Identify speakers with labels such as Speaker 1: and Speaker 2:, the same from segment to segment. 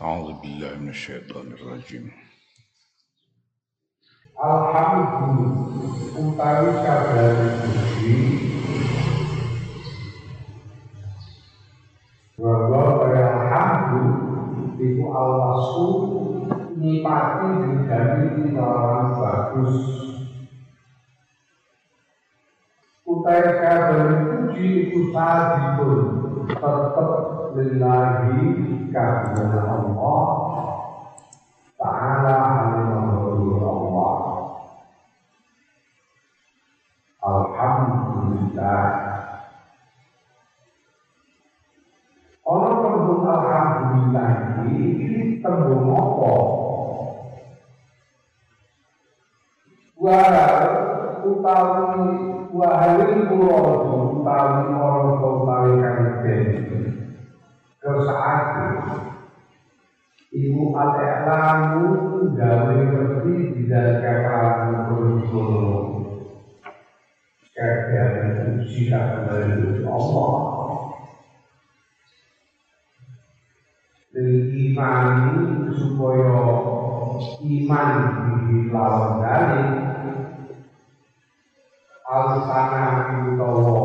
Speaker 1: أعوذ بالله من الشيطان الرجيم
Speaker 2: Alhamdulillah utawi kabeh puji bahwa pada alhamdu itu alwasu nipati diganti lawan bagus utai kabeh puji itu sadipun tetap lillahi kabeh Allah Ta'ala alimahullah Allah Alhamdulillah Orang tembung Alhamdulillah ini tembung apa? Wahal utawi wahalin kulodo utawi kanjen Kersa'ati Ibu al-i'lamu gawe ngerti tidak kurikulum Kekalan sikap dari Allah. Lil imani supaya iman dilawan dari Al-sana utawa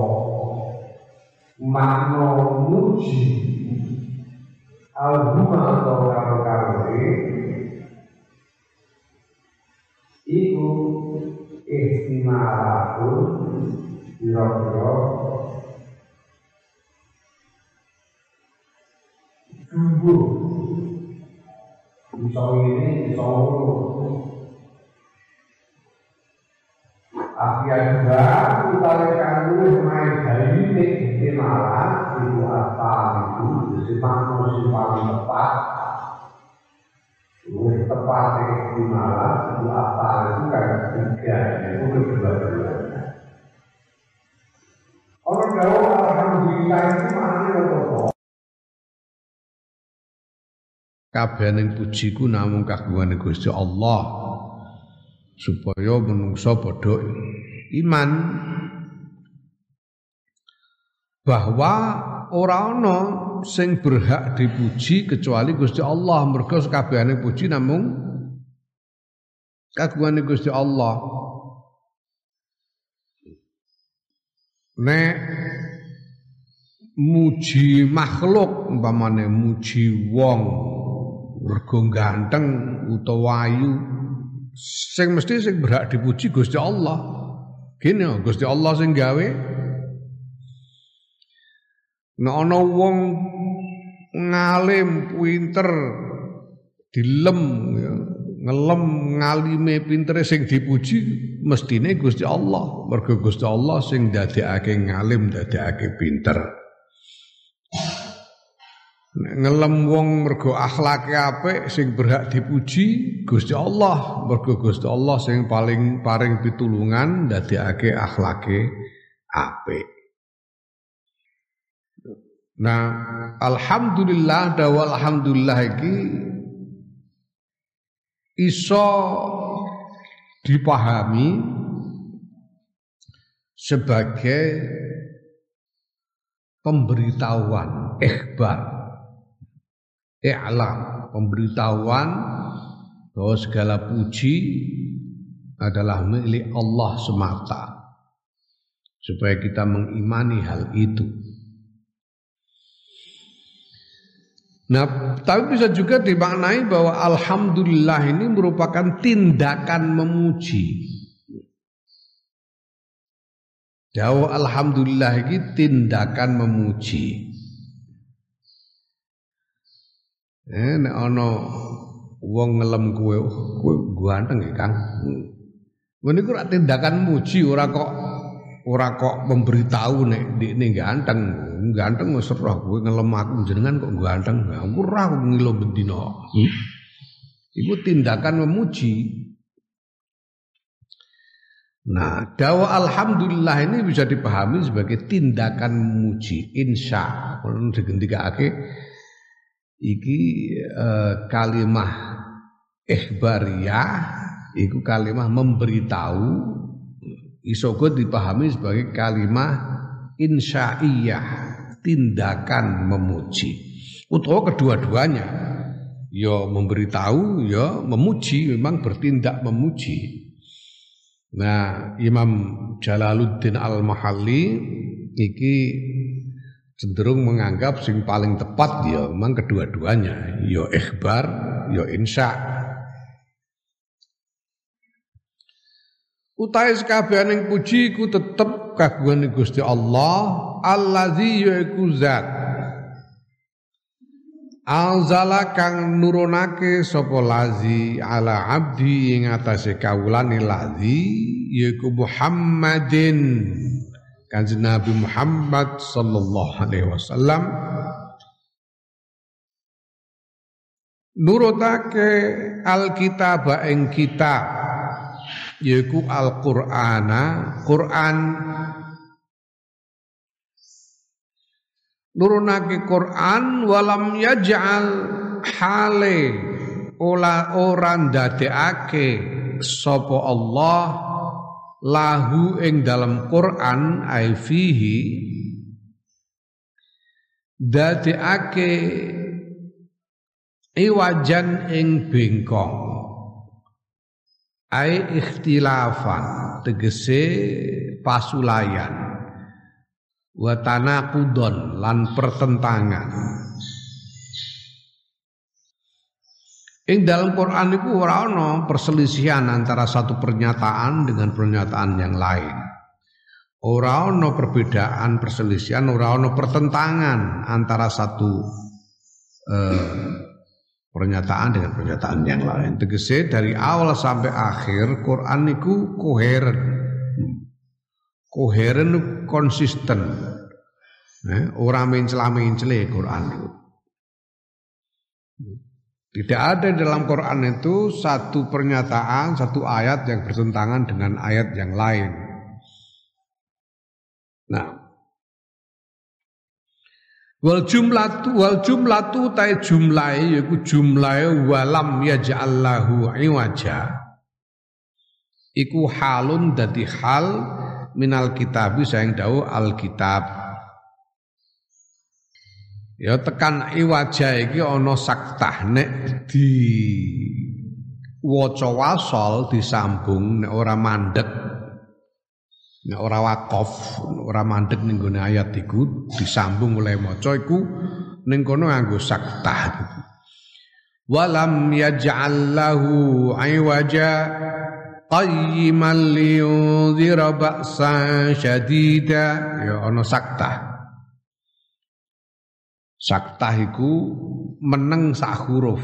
Speaker 2: makna muji Al-huma atau karo-karo Iku ihtimalatun Biro-biro Jumbo Bisa ini, bisa Akhirnya juga Utawi kandung main dari ini Ihtimalat Iku asal itu Sifat musim paling tepat Lebih tepat Ihtimalat Iku asal itu kan tiga Itu kedua-duanya Orang jauh Alhamdulillah itu maknanya apa?
Speaker 3: kabehane pujiku namung kagungane Gusti Allah supaya menungso padha iman bahwa ora ana sing berhak dipuji kecuali Gusti Allah. Mergo kabehane puji namung kagungane Gusti Allah. Nek muji makhluk umpamane muji wong mergo ganteng utawa ayu sing mesti sing berhak dipuji Gusti Allah. Gini Gusti Allah sing gawe nek ana wong ngalim pinter dilem ya, ngelem ngalime pintere sing dipuji mestine Gusti Allah. Mergo Gusti Allah sing dadekake ngalim dadekake pinter. Ngelem wong mergo akhlake apik sing berhak dipuji Gusti Allah. Mergo Gusti Allah sing paling paring pitulungan ndadekake akhlake apik Nah alhamdulillah dawa alhamdulillah iki iso dipahami sebagai pemberitahuan ikhbar i'lam pemberitahuan bahwa segala puji adalah milik Allah semata supaya kita mengimani hal itu Nah, tapi bisa juga dimaknai bahwa alhamdulillah ini merupakan tindakan memuji. Jauh alhamdulillah ini tindakan memuji. Eh nek ana wong ngelem kowe, kowe ganteng ya, Kang. Ngene iku tindakan muji ora kok ora kok memberitahu nek ndekne ganteng. Ganteng wis roh kowe ngelem aku jenengan kok ganteng. Aku ora aku ngilo bendina. Hmm? Iku tindakan memuji. Nah, dawa alhamdulillah ini bisa dipahami sebagai tindakan memuji. Insya kalau digendikake iki uh, kalimah ikhbariyah iku kalimah memberitahu iso dipahami sebagai kalimah insya'iyah tindakan memuji. Utawa kedua-duanya. Ya memberitahu ya memuji memang bertindak memuji. Nah Imam Jalaluddin Al-Mahalli iki cenderung menganggap sing paling tepat ya memang kedua-duanya. Ya ikhbar ya insya Utai sekabianing puji ku tetep kagungan Gusti Allah allazi yaiku zat. Alzala kang nurunake sapa lazi ala abdi ing atase kawulane lazi yaiku Muhammadin. Kanjeng Nabi Muhammad sallallahu alaihi wasallam. Nurutake alkitab ing kitab yaiku Al-Qur'ana Quran. Nurunake Quran walam yaj'al hale ola orang dadekake sapa Allah lahu ing dalam Quran ai fihi. Dadekake iwajan ing bengkong ai ikhtilafan tegese pasulayan wa tanaqudon lan pertentangan Ing dalam Quran itu ora ana perselisihan antara satu pernyataan dengan pernyataan yang lain. Ora ana perbedaan perselisihan, ora ana pertentangan antara satu eh, pernyataan dengan pernyataan yang lain. Tegese dari awal sampai akhir Quran itu koheren koheren konsisten. Eh, orang mencela-mencela Quran itu. Tidak ada dalam Quran itu satu pernyataan, satu ayat yang bertentangan dengan ayat yang lain. Nah, wal jumlatu wal jumlatu tai jumlahe yaiku jumlahe walam yaj'allahu iwaja. Iku halun dadi hal minal kitab sayang dawuh alkitab ya tekan iwaja iki ana saktah nek di waca disambung nek ora mandek nek ora wakaf ora mandek ning ayat iku disambung oleh maca iku ning kono nganggo saktah. Walam yaj'al lahu iwaja qayyiman liyunzira ba'san syadida. Ya ana saktah. Saktah iku meneng sak huruf.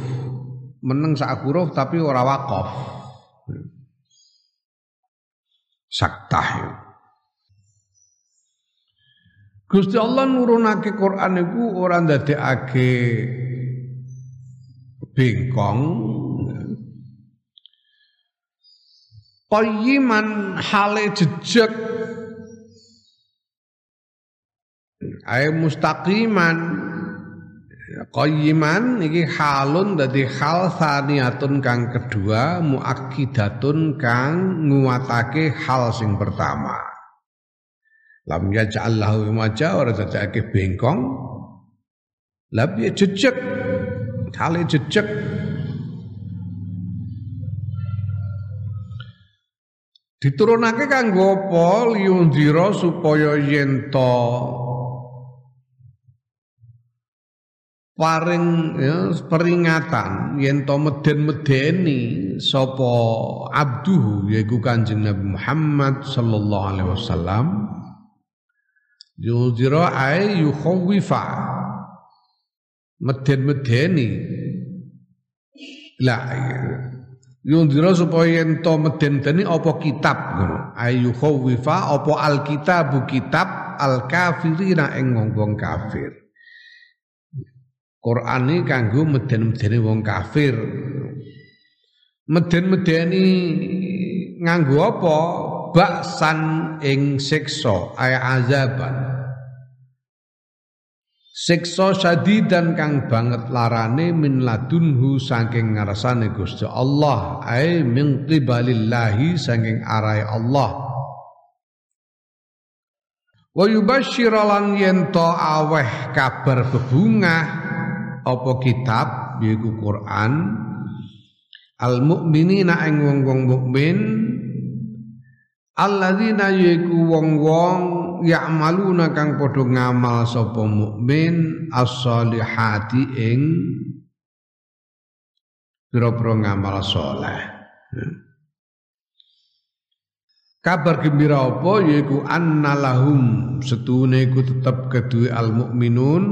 Speaker 3: Meneng sak huruf tapi ora wakaf. Saktah. Gusti Allah nurunake Quran iku ora ndadekake bengkong. Qayyiman hale jejeg. Ayo mustaqiman. Qayyiman iki halun dadi hal saniyatun kang kedua muakkidatun kang nguatake hal sing pertama lam yaj'al lahu maja ora dadake bengkong. Labi jejeg hale jejeg. Diturunake kanggo apa? Liundira supaya yen to paring ya, peringatan yen to meden-medeni sapa abduhu yaiku Kanjeng Nabi Muhammad sallallahu alaihi wasallam yundira ay yukhawifa meden-medeni lah Yundira supaya ento medeni apa kitab. Ayu khawifa apa alkitabu kitab al kafirina ing wong kafir. Quran ini kanggo meden-medeni wong kafir. Meden-medeni nganggo apa? Baksan ing siksa ay azaban. Siksa syadidan kang banget larane min ladunhu saking ngarsane Gusti Allah ai min qibalillahi saking arai Allah. Wa yubashshira lan yen aweh kabar bebungah apa kitab yaiku Quran al mukminina ing wong-wong mukmin alladzina yaiku wong-wong ya'maluna kang padha ngamal sapa mukmin as-solihati ing pira-pira ngamal saleh. Kabar gembira apa yaiku annalahum setune iku tetep kedue al mukminun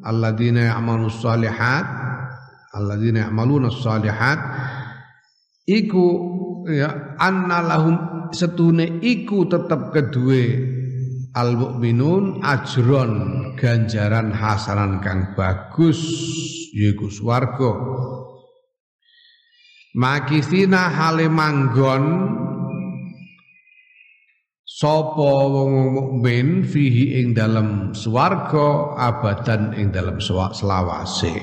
Speaker 3: alladzina ya'malus shalihat alladzina ya'maluna shalihat iku ya annalahum setune iku tetep kedue al mukminun ajron ganjaran hasanan kang bagus yaiku swarga makisina hale manggon Sopo wong mukmin fihi ing dalam swarga abadan ing dalam selawase.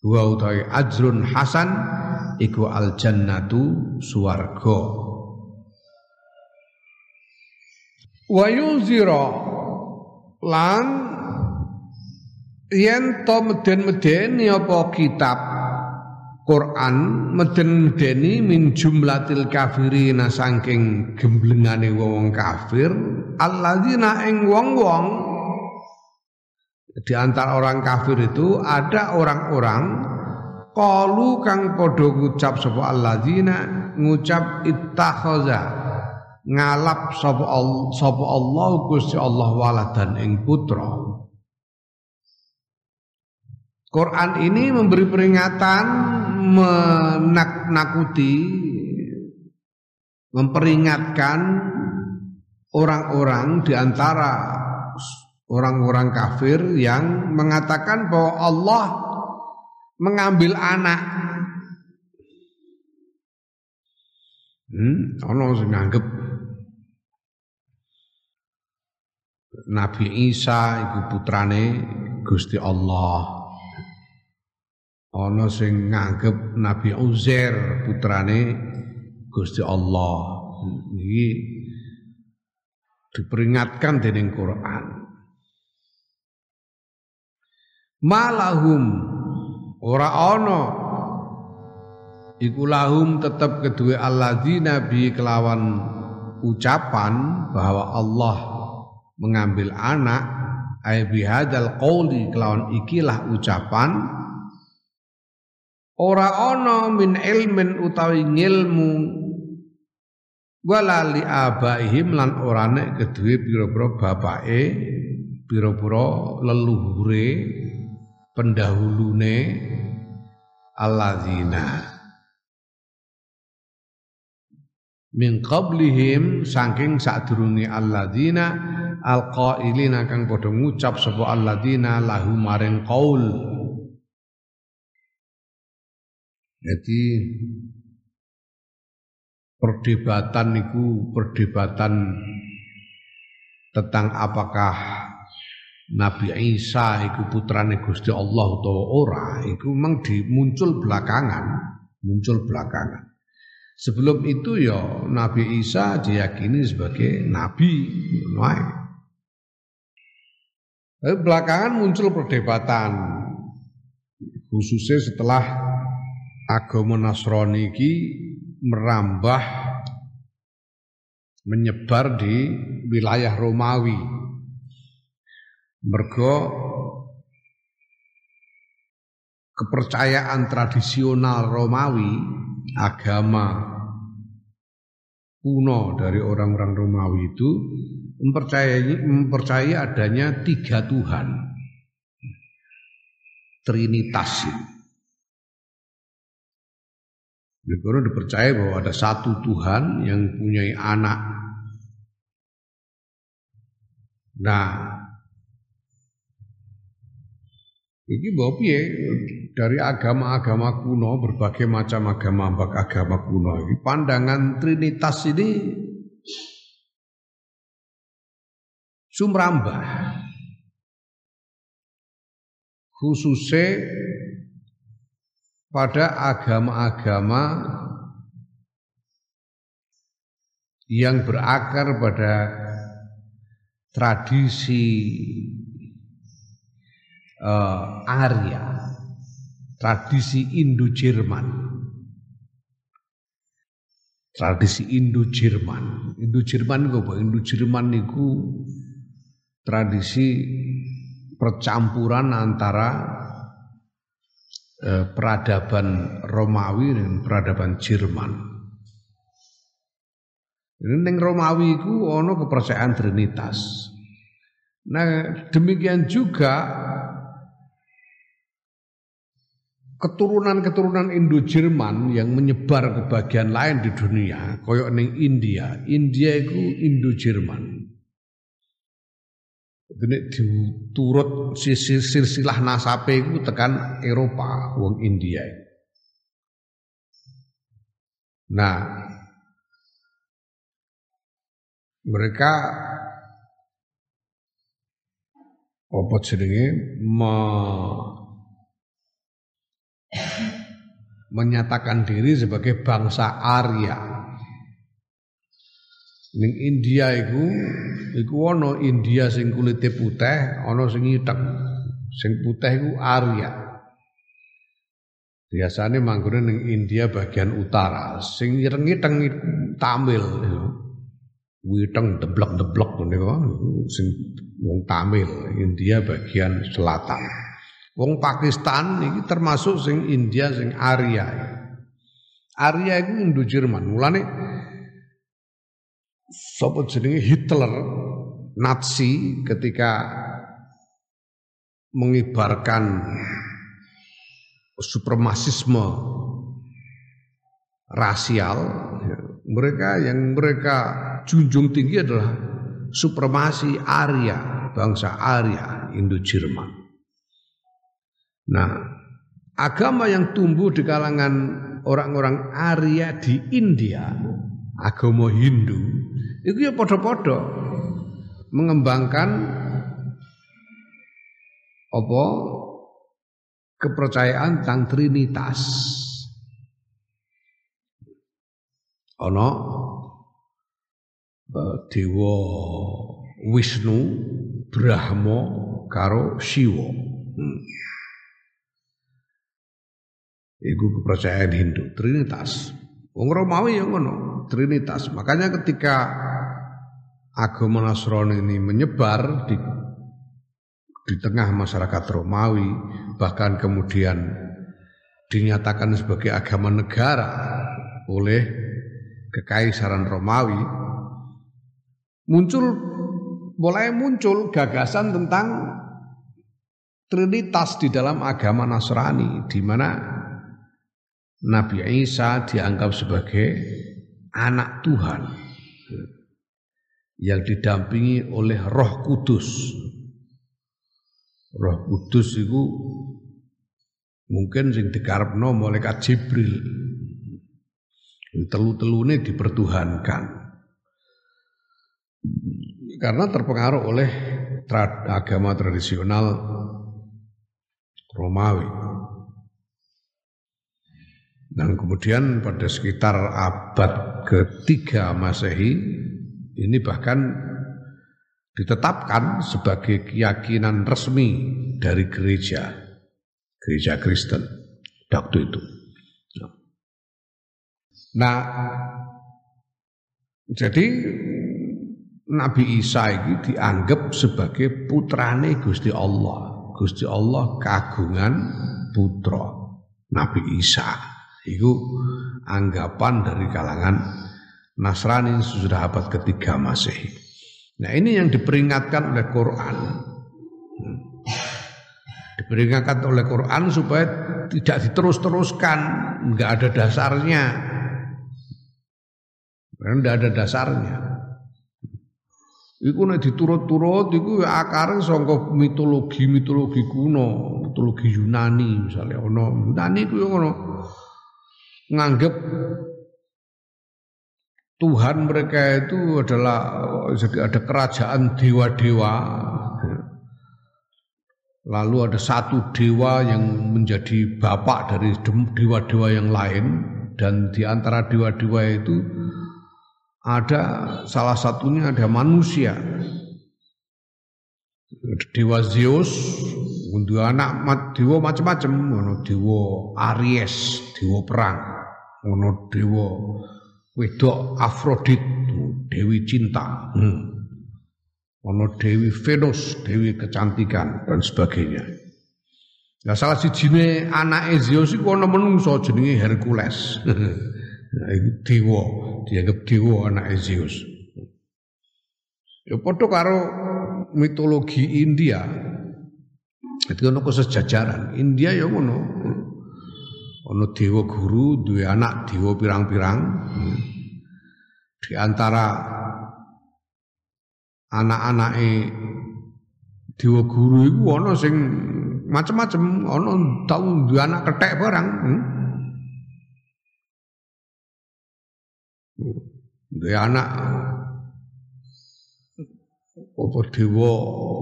Speaker 3: Wa utawi ajrun hasan iku al jannatu swarga. Wa yuzira lan yen to meden-medeni apa kitab Quran meden-medeni min jumlatil kafirina saking gemblengane wong kafir alladzina ing wong-wong di antara orang kafir itu ada orang-orang qalu kang padha ngucap sapa alladzina ngucap ittakhaza ngalap sapa Allah sapa Allah Gusti Allah waladan ing putra Quran ini memberi peringatan menakuti memperingatkan orang-orang di antara orang-orang kafir yang mengatakan bahwa Allah mengambil anak. Hmm, sing nganggep Nabi Isa iku putrane Gusti Allah. ana sing nganggep Nabi Uzair putrane Gusti Allah. Iki diperingatkan dening Quran. Malahum ora ana. Iku lahum tetep kedue alladzina bi kelawan ucapan bahwa Allah mengambil anak ay bihadzal qauli kelawan ikilah ucapan ora ana min ilmin utawi ngilmu wala li abaihim lan ora nek kedue pira-pira bapake pira-pira leluhure pendahulune alladzina. Min qablihim saking sadurunge alladzina alqailina kang padha ngucap sapa alladzina lahu maring qaul. Jadi perdebatan itu perdebatan tentang apakah Nabi Isa itu putrane Gusti Allah atau ora itu memang muncul belakangan muncul belakangan. Sebelum itu ya Nabi Isa diyakini sebagai nabi Tapi belakangan muncul perdebatan khususnya setelah agama Nasrani iki merambah menyebar di wilayah Romawi. Mergo kepercayaan tradisional Romawi, agama kuno dari orang-orang Romawi itu mempercayai mempercayai adanya tiga Tuhan. Trinitas. Negara dipercaya bahwa ada satu Tuhan yang punya anak. Nah, ini bahwa dari agama-agama kuno, berbagai macam agama agama kuno pandangan Trinitas ini sumrambah khususnya pada agama-agama yang berakar pada tradisi uh, Arya, tradisi Indo-Jerman. Tradisi Indo-Jerman. Indo-Jerman? Indo-Jerman niku tradisi percampuran antara eh, peradaban Romawi dan peradaban Jerman. Neng Romawi itu ono kepercayaan Trinitas. Nah demikian juga keturunan-keturunan Indo-Jerman yang menyebar ke bagian lain di dunia, koyok neng India. India itu Indo-Jerman. Ini diturut silsilah nasape itu tekan Eropa, wong India. Nah, mereka apa jenenge me, menyatakan diri sebagai bangsa Arya. Ning India iku iku ana India sing kulite putih, ana sing hitam. Sing putih iku Arya. Biasanya manggone ning India bagian utara, sing ireng-ireng Tamil. Witeng deblek-deblek niku sing wong Tamil, India bagian selatan. Wong Pakistan ini termasuk sing India sing Arya. Arya itu Indo Jerman. Mulane sapa jenenge Hitler Nazi ketika mengibarkan suprematisme rasial mereka yang mereka junjung tinggi adalah supremasi Arya bangsa Arya Indo Jerman Nah, agama yang tumbuh di kalangan orang-orang Arya di India, agama Hindu, itu ya podo-podo mengembangkan apa kepercayaan tentang Trinitas. Ono uh, dewa Wisnu, Brahma karo Siwa. Hmm. Iku kepercayaan Hindu, Trinitas. Wong Romawi yang ngono, Trinitas. Makanya ketika agama Nasrani ini menyebar di di tengah masyarakat Romawi, bahkan kemudian dinyatakan sebagai agama negara oleh kekaisaran Romawi, muncul mulai muncul gagasan tentang Trinitas di dalam agama Nasrani, di mana Nabi Isa dianggap sebagai anak Tuhan yang didampingi oleh Roh Kudus. Roh Kudus itu mungkin sing dikarepno malaikat Jibril. Telu-telune dipertuhankan. Karena terpengaruh oleh agama tradisional Romawi. Dan kemudian pada sekitar abad ketiga Masehi ini bahkan ditetapkan sebagai keyakinan resmi dari gereja gereja Kristen waktu itu. Nah, jadi Nabi Isa ini dianggap sebagai putrane Gusti Allah. Gusti Allah kagungan putra Nabi Isa. Itu anggapan dari kalangan Nasrani sudah abad ketiga Masehi. Nah ini yang diperingatkan oleh Quran. Diperingatkan oleh Quran supaya tidak diterus-teruskan, nggak ada dasarnya. Karena tidak ada dasarnya. Iku nek diturut-turut iku ya akare saka mitologi-mitologi kuno, mitologi Yunani misalnya ono Yunani ku yo ngono nganggep Tuhan mereka itu adalah ada kerajaan dewa-dewa. Lalu ada satu dewa yang menjadi bapak dari dewa-dewa yang lain dan di antara dewa-dewa itu ada salah satunya ada manusia. Dewa Zeus, Undu anak dewa macam-macam, dewa Aries, dewa perang, ono dewa wedok Afrodit, dewi cinta. Hmm. Ono dewi Venus, dewi kecantikan dan sebagainya. Nah salah si jine anak Zeus iku ana menungso jenenge Hercules. nah, iku dewa, dianggap dewa anak Zeus. Ya padha karo mitologi India. Itu ono kesejajaran. India ya ngono. Ono dewa guru duwe anak dewa pirang-pirang. Di antara anak-anake dewa guru iku ana sing macam-macam ana tau duwe anak kethek barang. Duwe anak apa dewa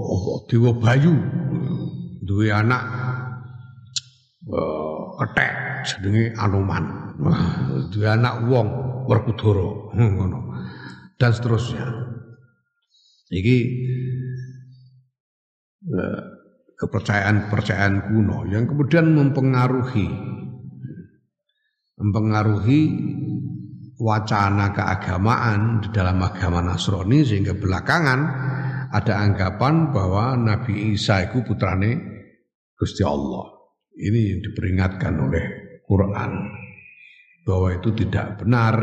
Speaker 3: apa dewa bayu duwe anak uh, kethek jenenge Anoman. Duwe anak wong Werkudara. Ngono. Dan seterusnya. Iki uh, kepercayaan-kepercayaan kuno yang kemudian mempengaruhi mempengaruhi wacana keagamaan di dalam agama Nasrani sehingga belakangan ada anggapan bahwa Nabi Isa itu putrane Gusti Allah. Ini yang diperingatkan oleh Quran bahwa itu tidak benar.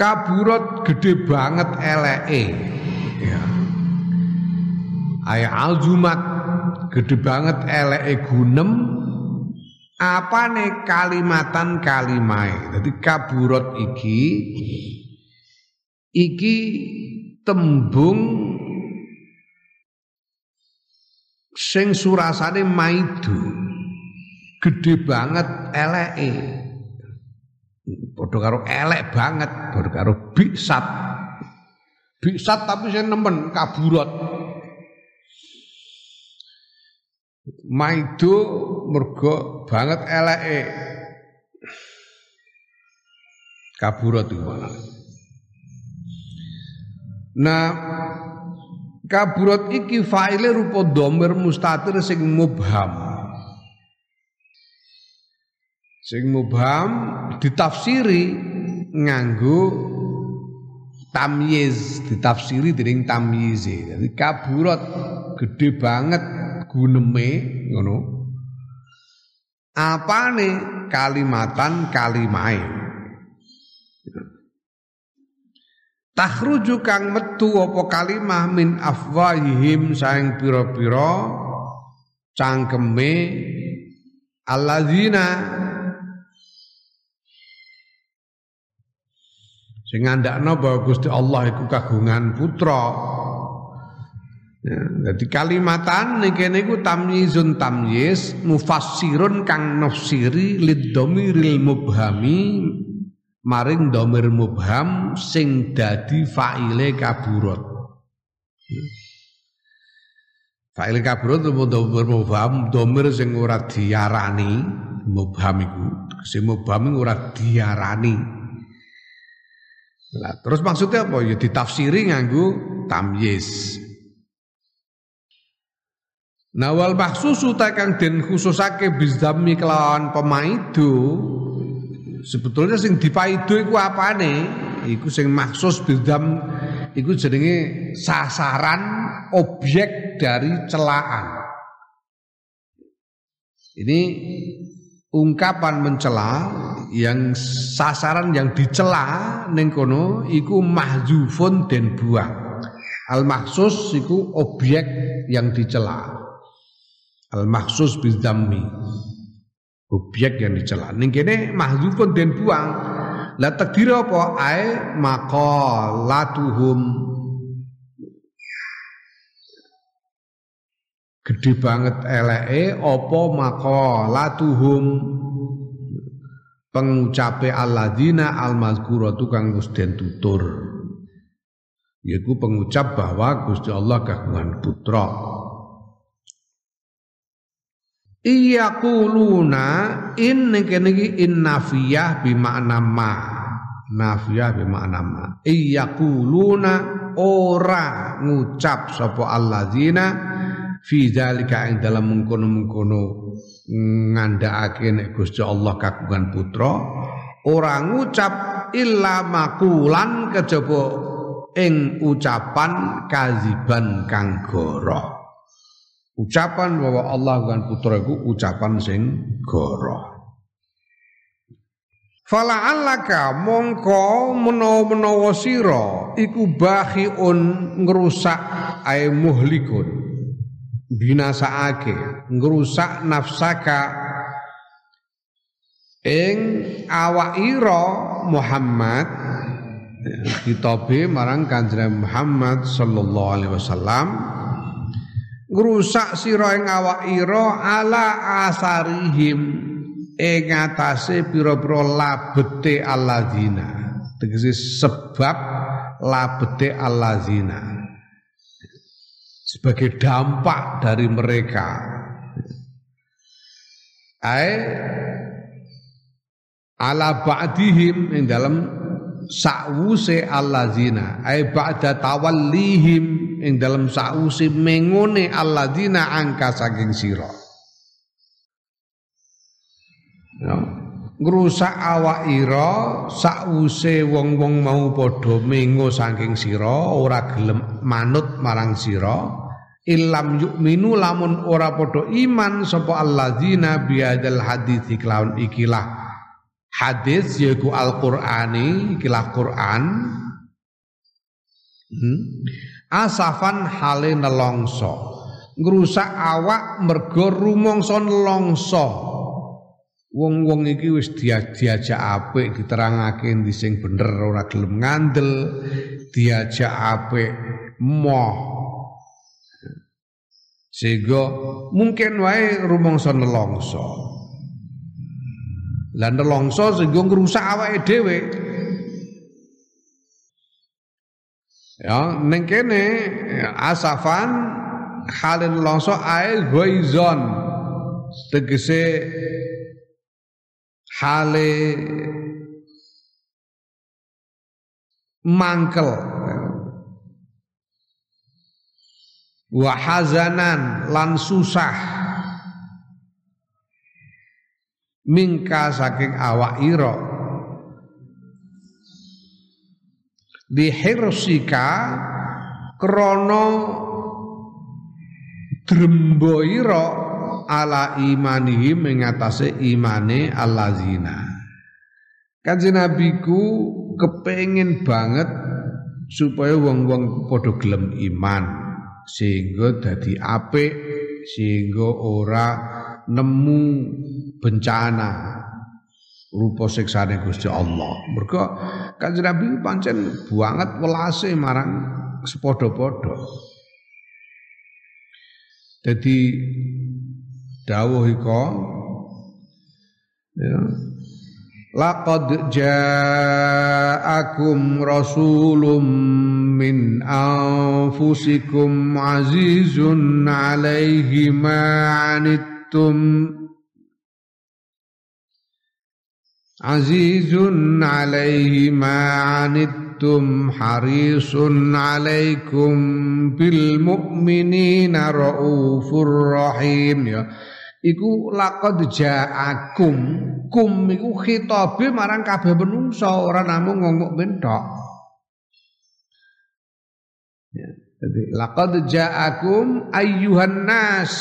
Speaker 3: Kaburat gede banget LE. Ya. Ayah aljumat gede banget LE gunem apa nih kalimatan kalimai jadi kaburot iki iki tembung sing surasane maidu gede banget eleke. Padha karo elek banget padha karo biksat. Biksat tapi sing nemen kaburot. Maido mergo banget eleke. Kaburot itu Nah kaburot iki faile rupa domir mustatir sing mubham sing mubham ditafsiri nganggo tamyiz ditafsiri dening tamyize jadi kaburot gede banget guneme ngono. Apane? Kalimatan kalimae. Takhruju kang metu apa kalimah min afwahihim saing pira-pira cangkeme alladzina sing ngandakno bahwa Gusti Allah iku kagungan putra Ya, jadi kalimatan niki niku tamyizun tamyiz mufassirun kang nafsiri lid dhamiril mubhami maring domir mubham sing dadi faile kaburot. Faile kaburot domir mubham domir sing ora diarani mubham iku sing mubham ora diarani. Nah, terus maksudnya apa? Ya ditafsiri nganggo tamyiz. Nawal mahsusu takang den khususake bizdami kelawan pemaido sebetulnya sing dipaido iku apane iku sing maksus bidam iku jenenge sasaran objek dari celaan ini ungkapan mencela yang sasaran yang dicela ning kono iku mahzufun den buang al mahsus iku objek yang dicela. Al mahsus bidzammi objek yang dicela. Ning kene mahdzufun den buang la takdir apa? Ae maqalatuhum gede banget eleke apa maqalatuhum pengucape alladzina almazkuratu kang wis den tutur yaiku pengucap bahwa Gusti Allah kagungan putra Iya kuluna in kene iki in nafiyah bi makna ma. Nafiyah bi ma. Iya kuluna ora ngucap sapa alladzina fi zalika ing dalam mengkono-mengkono ngandhakake nek Gusti Allah kagungan putra ora ngucap illa makulan kejaba ing ucapan kaziban kang goroh ucapan bahwa Allah kan putra iku ucapan sing goroh Fala'allaka mongko menawa-menawa sira iku bahiun ngrusak ae muhlikun binasaake ngrusak nafsaka. Ing awak ira Muhammad kitabe marang Kanjeng Muhammad sallallahu alaihi wasallam ngrusak sira ing awak ira ala asarihim ing atase pira-pira labete alladzina. Tegese sebab labete alladzina sebagai dampak dari mereka. Ai ala ba'dihim ing dalam sakwuse alladzina ai ba'da tawallihim ing dalam sakwuse mengone alladzina angka saking sira. Ya ngrusak awak ira sakwuse wong-wong mau padha mengo saking sira ora gelem manut marang sira. Ilam yu'minu lamun ora padha iman sapa alladzina biadal hadits kelawan ikilah hadis yaiku Al-Qur'ani ikilah Quran. Hmm? asafan hale nelongso. Ngrusak awak mergo rumangsa nelongso Wong-wong iki wis diajak apik diterangake endi sing bener ora gelem ngandel, diajak apik moh. Sehingga mungkin wae rumangsa nelongso. Lah nelongso sehingga ngrusak awake dhewe. Ya, ning kene asafan halin nelongso ae ghaizon. Tegese hale mangkel. Wahazanan lan susah. Mingka saking awak ira. Dihirsika krana drembo ira ala imanihim mengatasi imane allazina. Kanjeng Nabi ku kepengen banget supaya wong-wong padha gelem iman sehingga dadi apik sehingga ora nemu bencana rupa siksane Gusti Allah. Mergo Kanjeng Nabi pancen banget welase marang sepadha-padha. Jadi dawuh iko ya laqad ja'akum rasulun min anfusikum azizun 'alaihi ma 'anittum. Azizun 'alaihi ma 'anittum harisun 'alaikum bil mu'minina raufur rahim. Ya iku laqad ja'akum. Kum iku khitabe marang kabeh menungso ora namung wong mukmin tok. Ya jadi laqad ja'akum ayyuhan nas.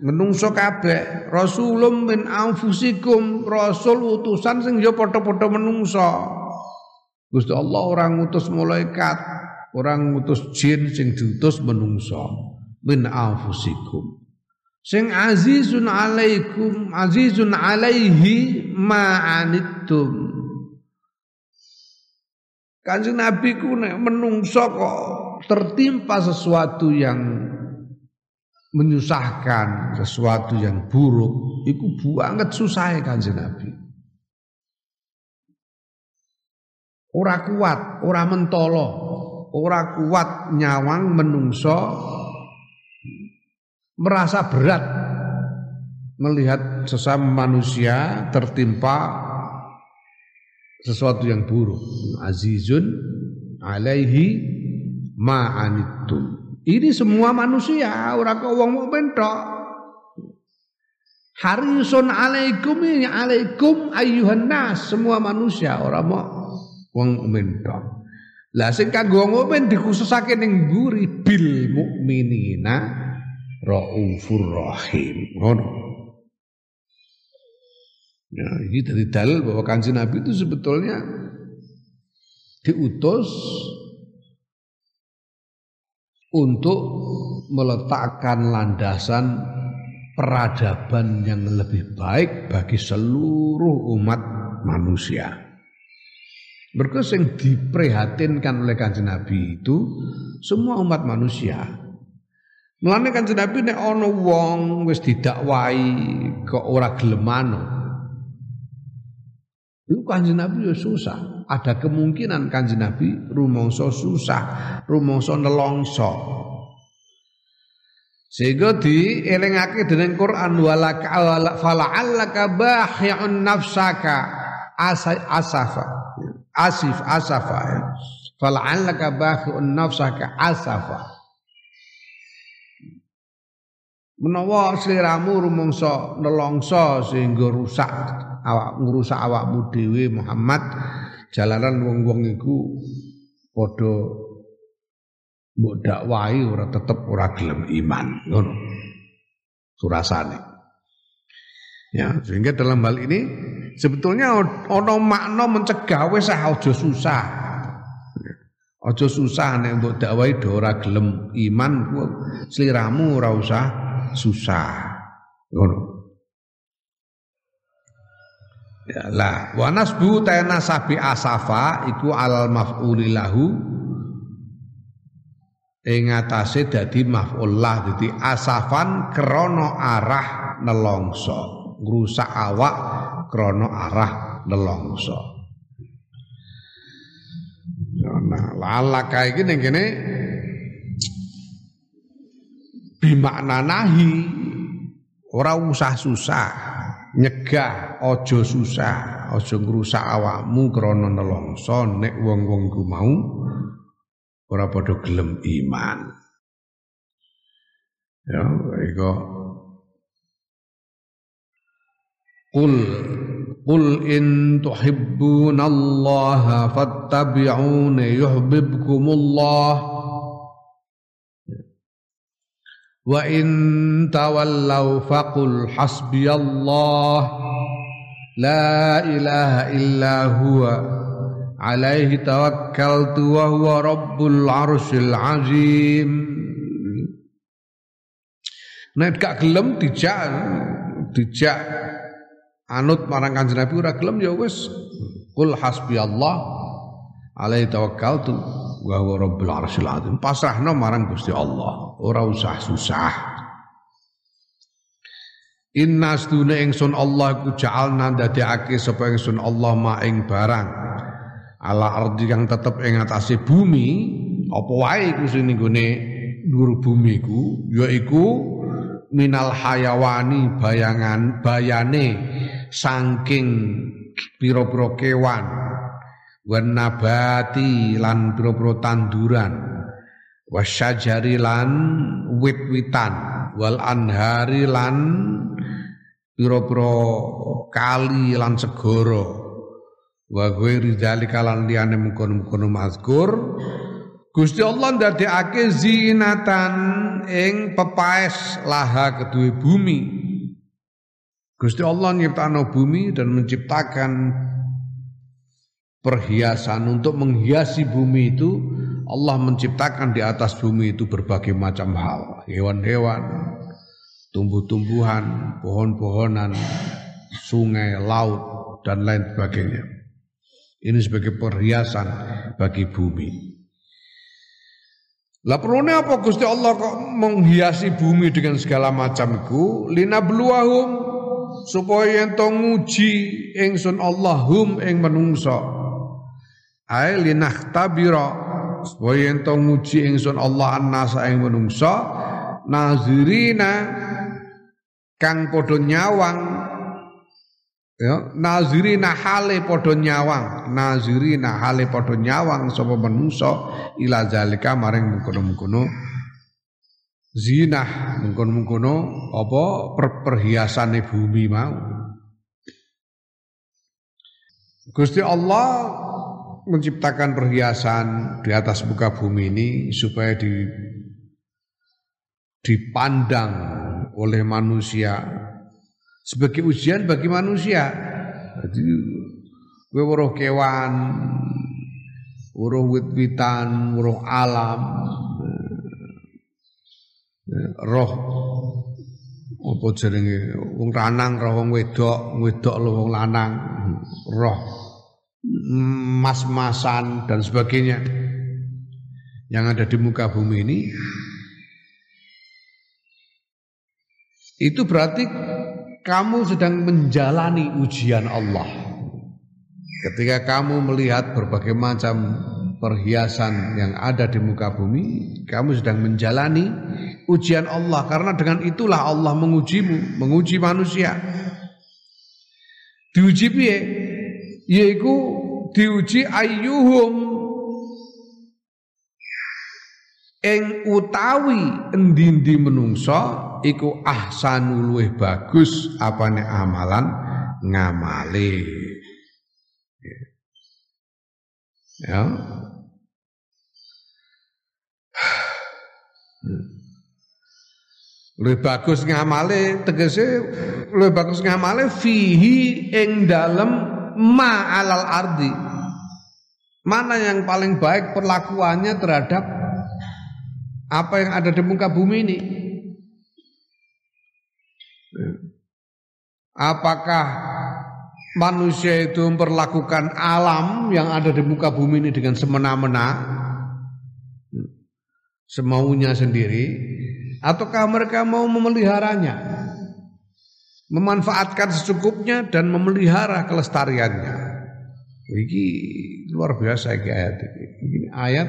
Speaker 3: Menungso kabeh rasulum min anfusikum rasul utusan sing ya padha-padha menungso Gusti Allah orang ngutus malaikat orang ngutus jin sing diutus menungso min anfusikum sing azizun alaikum azizun alaihi ma'anittum Kanjeng Nabi ku nek menungso kok tertimpa sesuatu yang menyusahkan, sesuatu yang buruk, iku banget susah Kanjeng Nabi. Ora kuat, ora mentolo, ora kuat nyawang menungso merasa berat melihat sesama manusia tertimpa sesuatu yang buruk. Azizun alaihi ma'anittum. Ini semua manusia, ora kok wong mukmin tok. Harisun alaikum ini alaikum ayuhan nas semua manusia ora mau wong mukmin tok. Lah sing kanggo wong mukmin dikhususake ning mburi bil mukminina raufur rahim. Ngono. Ya, ini dari dalil bahwa kanjeng Nabi itu sebetulnya diutus untuk meletakkan landasan peradaban yang lebih baik bagi seluruh umat manusia. Mereka yang diprihatinkan oleh kanjeng Nabi itu semua umat manusia. Mulane kanjeng Nabi nek ana wong wis didakwai kok ora gelem Itu kanjeng Nabi ya susah. Ada kemungkinan kanjeng Nabi rumongso susah, rumongso nelongso. Sehingga dielingake dening Quran walaka fala'allaka bahi'un nafsaka asafa. Asif asafa. Ya. Fala'allaka bahi'un nafsaka asafa. Menawa sliramu rumangsa nelongso sehingga rusak awak ngrusak awakmu dhewe Muhammad jalanan wong-wong iku padha mbok dakwahi ora tetep ora gelem iman ngono. Surasane. Ya sehingga dalam hal ini sebetulnya ono makna mencegah wis aja susah. Aja susah nek mbok dakwahi do ora gelem iman sliramu ora usah susah. Ngono. Ya lah, wa nasbu ta'na sabi asafa iku alal maf'uli lahu ing atase dadi maf'ul lah dadi asafan krana arah nelongso ngrusak awak krana arah nelongso nah lalaka iki ning bimakna nahi ora usah susah nyegah ojo susah ojo ngrusak awakmu krana nelongso nek wong-wong ku mau ora padha gelem iman. Ya iku. Qul Qul in tuhibbunallaha fattabi'uni yuhibbukumullah Wa in tawallau faqul hasbiyallah La ilaha illa huwa Alaihi tawakkaltu wa huwa rabbul arsyil azim. Nek gak gelem dijak dijak anut marang Kanjeng Nabi ora gelem ya wis. Kul hasbiyallah alaihi tawakkaltu wa huwa rabbul arsyil azim. Pasrahno marang Gusti Allah, ora usah susah. Inna stune ingsun Allah ku ja'alna ndadekake sapa ingsun Allah ma ing barang ala ardi kang tetep ing atase bumi apa wae iku sing nggone dhuwur bumi iku yaiku minal hayawani bayangan bayane saking pira-pira kewan wan nabati lan boro-boro tanduran. Wasyajari lan wit-witan. Wal anhari lan pira-pira kali lan segara. Wa ghairi dzalika lan liyane mungkon-mungkon mazkur. Gusti Allah ndadekake zinatan ing pepaes laha kedue bumi. Gusti Allah nyiptakno bumi dan menciptakan perhiasan. Untuk menghiasi bumi itu Allah menciptakan di atas bumi itu berbagai macam hal. Hewan-hewan tumbuh-tumbuhan pohon-pohonan sungai laut dan lain sebagainya. Ini sebagai perhiasan bagi bumi. Lah perlunya apa Gusti Allah kok menghiasi bumi dengan segala macam itu? Lina beluahum supaya ento nguji ingsun Allahum ing menungso Ai linahtabira. Supaya ento nguji ingsun Allah annasa ing menungsa nazirina kang padha nyawang. Ya nazirina hale padha nyawang. Nazirina hale padha nyawang sapa menungsa ila zalika maring mengkono-mengkono zinah mengkono-mengkono apa per perhiasane bumi mau. Gusti Allah menciptakan perhiasan di atas muka bumi ini supaya di dipandang oleh manusia sebagai ujian bagi manusia. Jadi kowe weruh kewan, weruh wit-witan, weruh alam, roh apa jenenge wong lanang roh wong wedok wedok lo wong lanang roh mas-masan dan sebagainya yang ada di muka bumi ini itu berarti kamu sedang menjalani ujian Allah ketika kamu melihat berbagai macam perhiasan yang ada di muka bumi kamu sedang menjalani ujian Allah karena dengan itulah Allah mengujimu, menguji manusia. Diuji piye? Yaiku diuji ayyuhum ing utawi endi-endi menungso iku ahsanu luwih bagus apane amalan ngamale. Ya. Lebih bagus ngamale tegese lebih bagus ngamale fihi ing dalem ma alal ardi. Mana yang paling baik perlakuannya terhadap apa yang ada di muka bumi ini? Apakah manusia itu memperlakukan alam yang ada di muka bumi ini dengan semena-mena? Semaunya sendiri ataukah mereka mau memeliharanya memanfaatkan secukupnya dan memelihara kelestariannya ini luar biasa ini ayat ini. ini ayat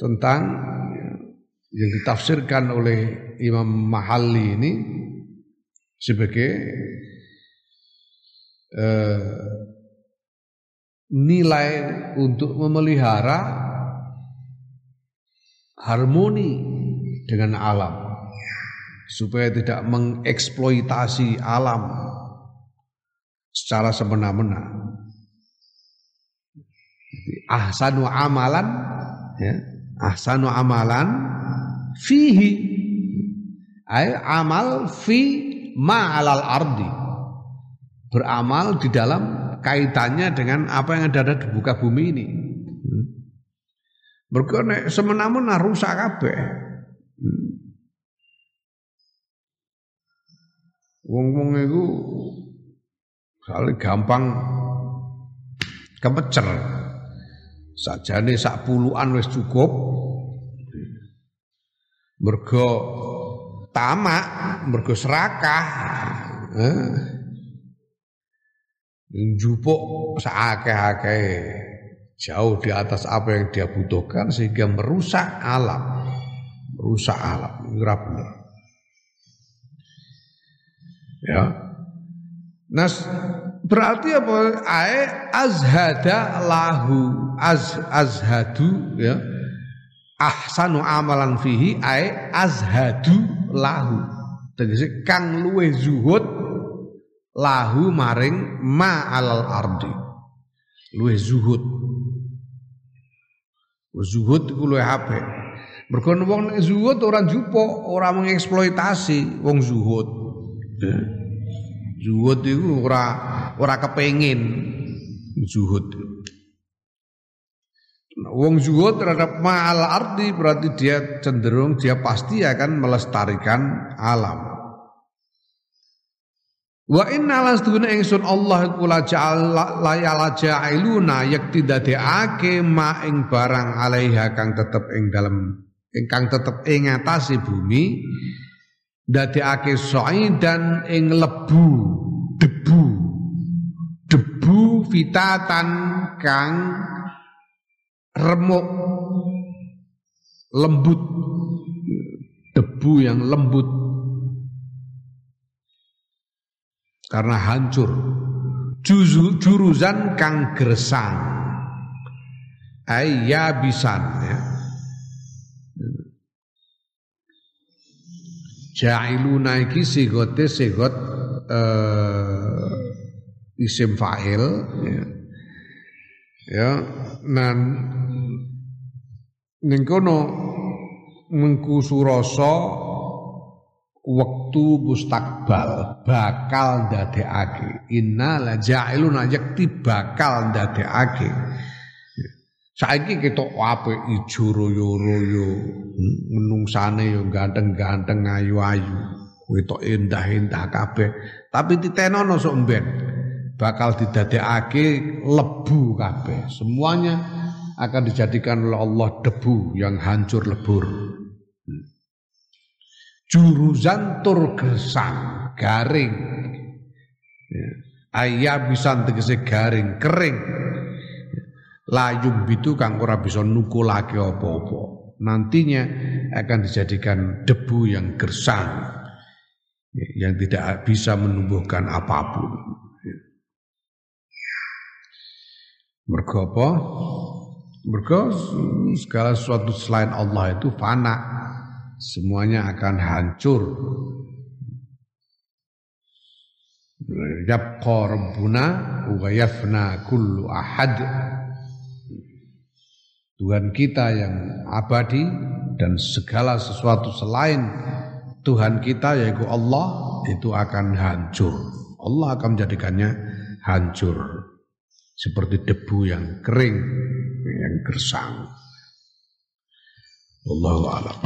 Speaker 3: tentang yang ditafsirkan oleh Imam Mahalli ini sebagai eh, nilai untuk memelihara harmoni dengan alam supaya tidak mengeksploitasi alam secara semena-mena. Ahsanu amalan ya, ahsanu amalan fihi ay amal fi ma alal ardi beramal di dalam kaitannya dengan apa yang ada di buka bumi ini. Hmm. Mergo semena-mena rusak kabeh. Wong-wong itu kali gampang kepecer. Sajane sak puluhan wis cukup. Mergo tamak, mergo serakah. Eh. Njupuk seakeh-akeh jauh di atas apa yang dia butuhkan sehingga merusak alam rusak alam ora bener ya Nas berarti apa? Ae azhada lahu az azhadu ya. Ahsanu amalan fihi ae azhadu lahu. Tegese kang luwe zuhud lahu maring ma alal ardi. Luwe zuhud. Zuhud iku luwe apik. Mergo wong zuhud ora njupuk, ora mengeksploitasi wong zuhud. Ya. Zuhud itu ora ora kepengin zuhud. Wong zuhud terhadap ma'al arti berarti dia cenderung dia pasti akan melestarikan alam. Wa inna lasduna ingsun Allah iku la ja'iluna yakti dadekake ma ing barang alaiha kang tetep ing dalem ingkang tetep ing ngatasi bumi dadekake dan ing lebu debu. Debu fitatan kang remuk lembut. Debu yang lembut. Karena hancur. Juzu, juruzan kang gersang. Ayyabisan ya Ja'iluna iki sigote sigot eh, isim fa'il ya. ya nan ning kono mengku surasa wektu mustakbal bakal ndadekake inna la ja'iluna yakti bakal ndadekake saiki ketok apik ijo royo-royo menungsane yo ganteng-ganteng ayu-ayu. Ketok endah-endah kabeh. Tapi titenono sok mben bakal didadekake lebu kabeh. Semuanya akan dijadikan oleh Allah debu yang hancur lebur. Juruzan tur gersang garing. Ya. ayam bisa tegese garing kering layung bitu kang ora bisa nukulake apa-apa. Nantinya akan dijadikan debu yang gersang yang tidak bisa menumbuhkan apa pun. Mergo apa? Mergo segala sesuatu selain Allah itu fana. Semuanya akan hancur. Yabqa rabbuna wa yafna kullu ahad. Tuhan kita yang abadi dan segala sesuatu selain Tuhan kita yaitu Allah itu akan hancur. Allah akan menjadikannya hancur seperti debu yang kering yang gersang. Allahu a'lam.